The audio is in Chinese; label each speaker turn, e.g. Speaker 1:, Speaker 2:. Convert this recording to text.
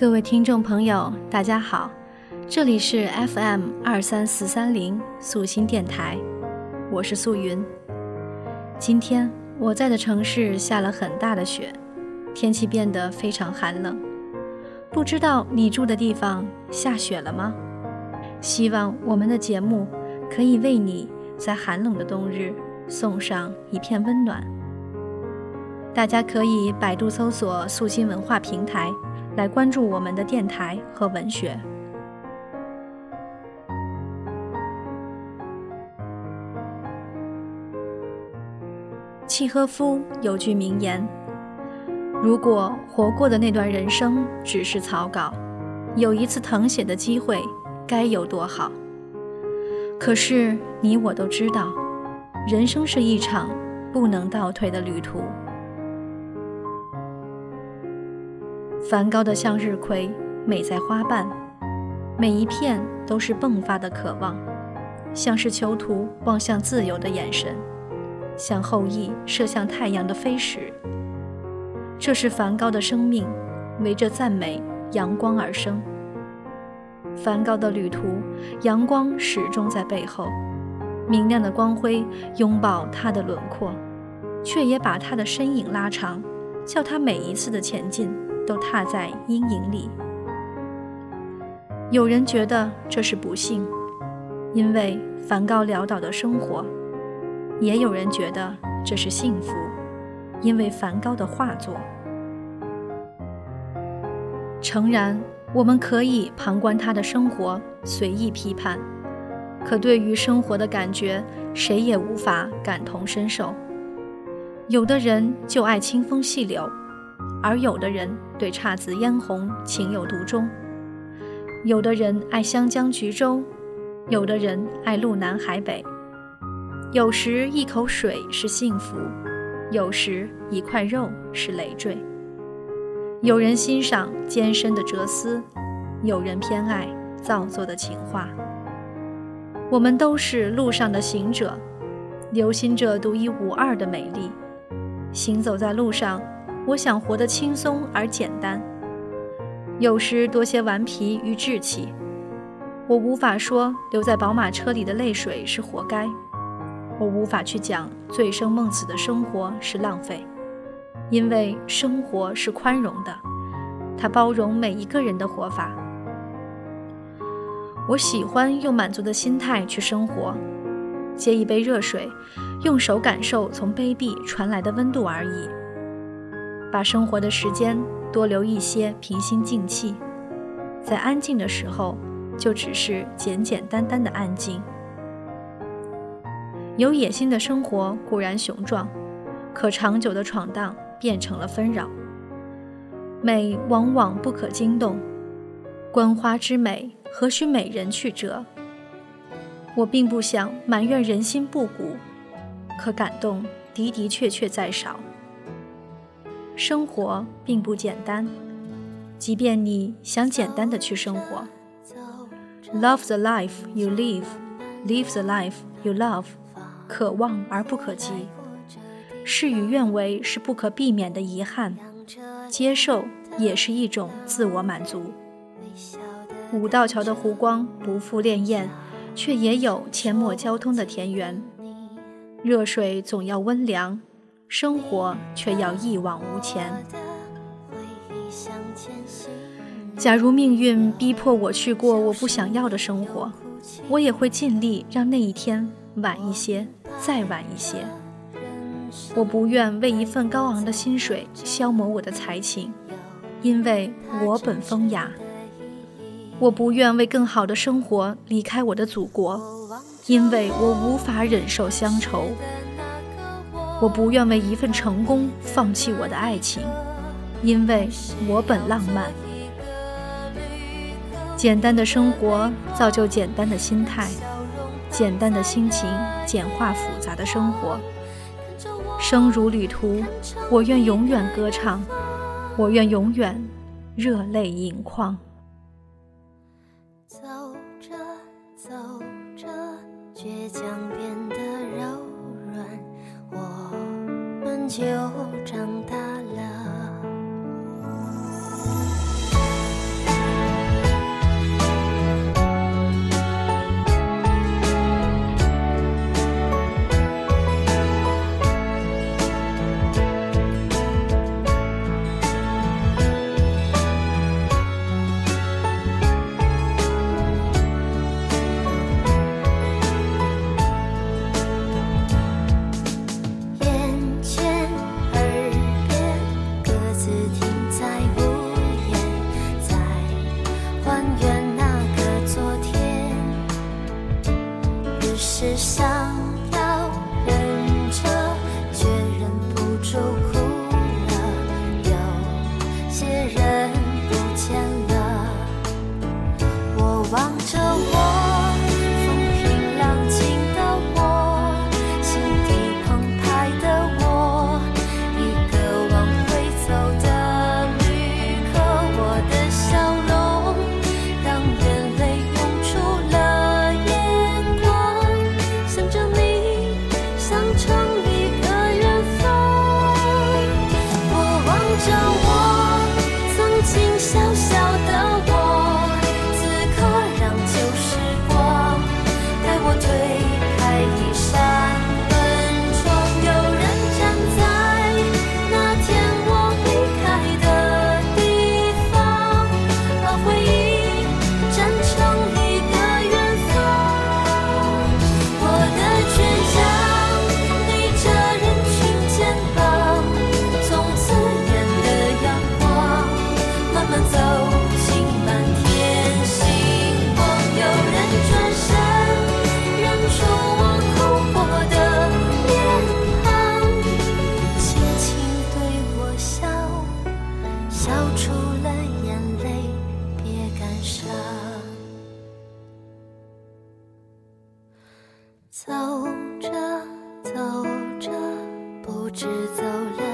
Speaker 1: 各位听众朋友，大家好，这里是 FM 二三四三零素心电台，我是素云。今天我在的城市下了很大的雪，天气变得非常寒冷。不知道你住的地方下雪了吗？希望我们的节目可以为你在寒冷的冬日送上一片温暖。大家可以百度搜索“素心文化平台”。来关注我们的电台和文学。契诃夫有句名言：“如果活过的那段人生只是草稿，有一次誊写的机会，该有多好。”可是你我都知道，人生是一场不能倒退的旅途。梵高的向日葵美在花瓣，每一片都是迸发的渴望，像是囚徒望向自由的眼神，像后羿射向太阳的飞石。这是梵高的生命，围着赞美阳光而生。梵高的旅途，阳光始终在背后，明亮的光辉拥抱他的轮廓，却也把他的身影拉长，叫他每一次的前进。都踏在阴影里。有人觉得这是不幸，因为梵高潦倒的生活；也有人觉得这是幸福，因为梵高的画作。诚然，我们可以旁观他的生活，随意批判；可对于生活的感觉，谁也无法感同身受。有的人就爱清风细柳。而有的人对姹紫嫣红情有独钟，有的人爱湘江橘洲，有的人爱路南海北。有时一口水是幸福，有时一块肉是累赘。有人欣赏艰深的哲思，有人偏爱造作的情话。我们都是路上的行者，留心着独一无二的美丽，行走在路上。我想活得轻松而简单，有时多些顽皮与志气。我无法说留在宝马车里的泪水是活该，我无法去讲醉生梦死的生活是浪费，因为生活是宽容的，它包容每一个人的活法。我喜欢用满足的心态去生活，接一杯热水，用手感受从杯壁传来的温度而已。把生活的时间多留一些平心静气，在安静的时候，就只是简简单单的安静。有野心的生活固然雄壮，可长久的闯荡变成了纷扰。美往往不可惊动，观花之美何须美人去折？我并不想埋怨人心不古，可感动的的确确在少。生活并不简单，即便你想简单的去生活。Love the life you live, live the life you love。可望而不可及，事与愿违是不可避免的遗憾，接受也是一种自我满足。五道桥的湖光不负潋滟，却也有阡陌交通的田园。热水总要温凉。生活却要一往无前。假如命运逼迫我去过我不想要的生活，我也会尽力让那一天晚一些，再晚一些。我不愿为一份高昂的薪水消磨我的才情，因为我本风雅。我不愿为更好的生活离开我的祖国，因为我无法忍受乡愁。我不愿为一份成功放弃我的爱情，因为我本浪漫。简单的生活造就简单的心态，简单的心情简化复杂的生活。生如旅途，我愿永远歌唱，我愿永远热泪盈眶。就长大了。
Speaker 2: 不知走了。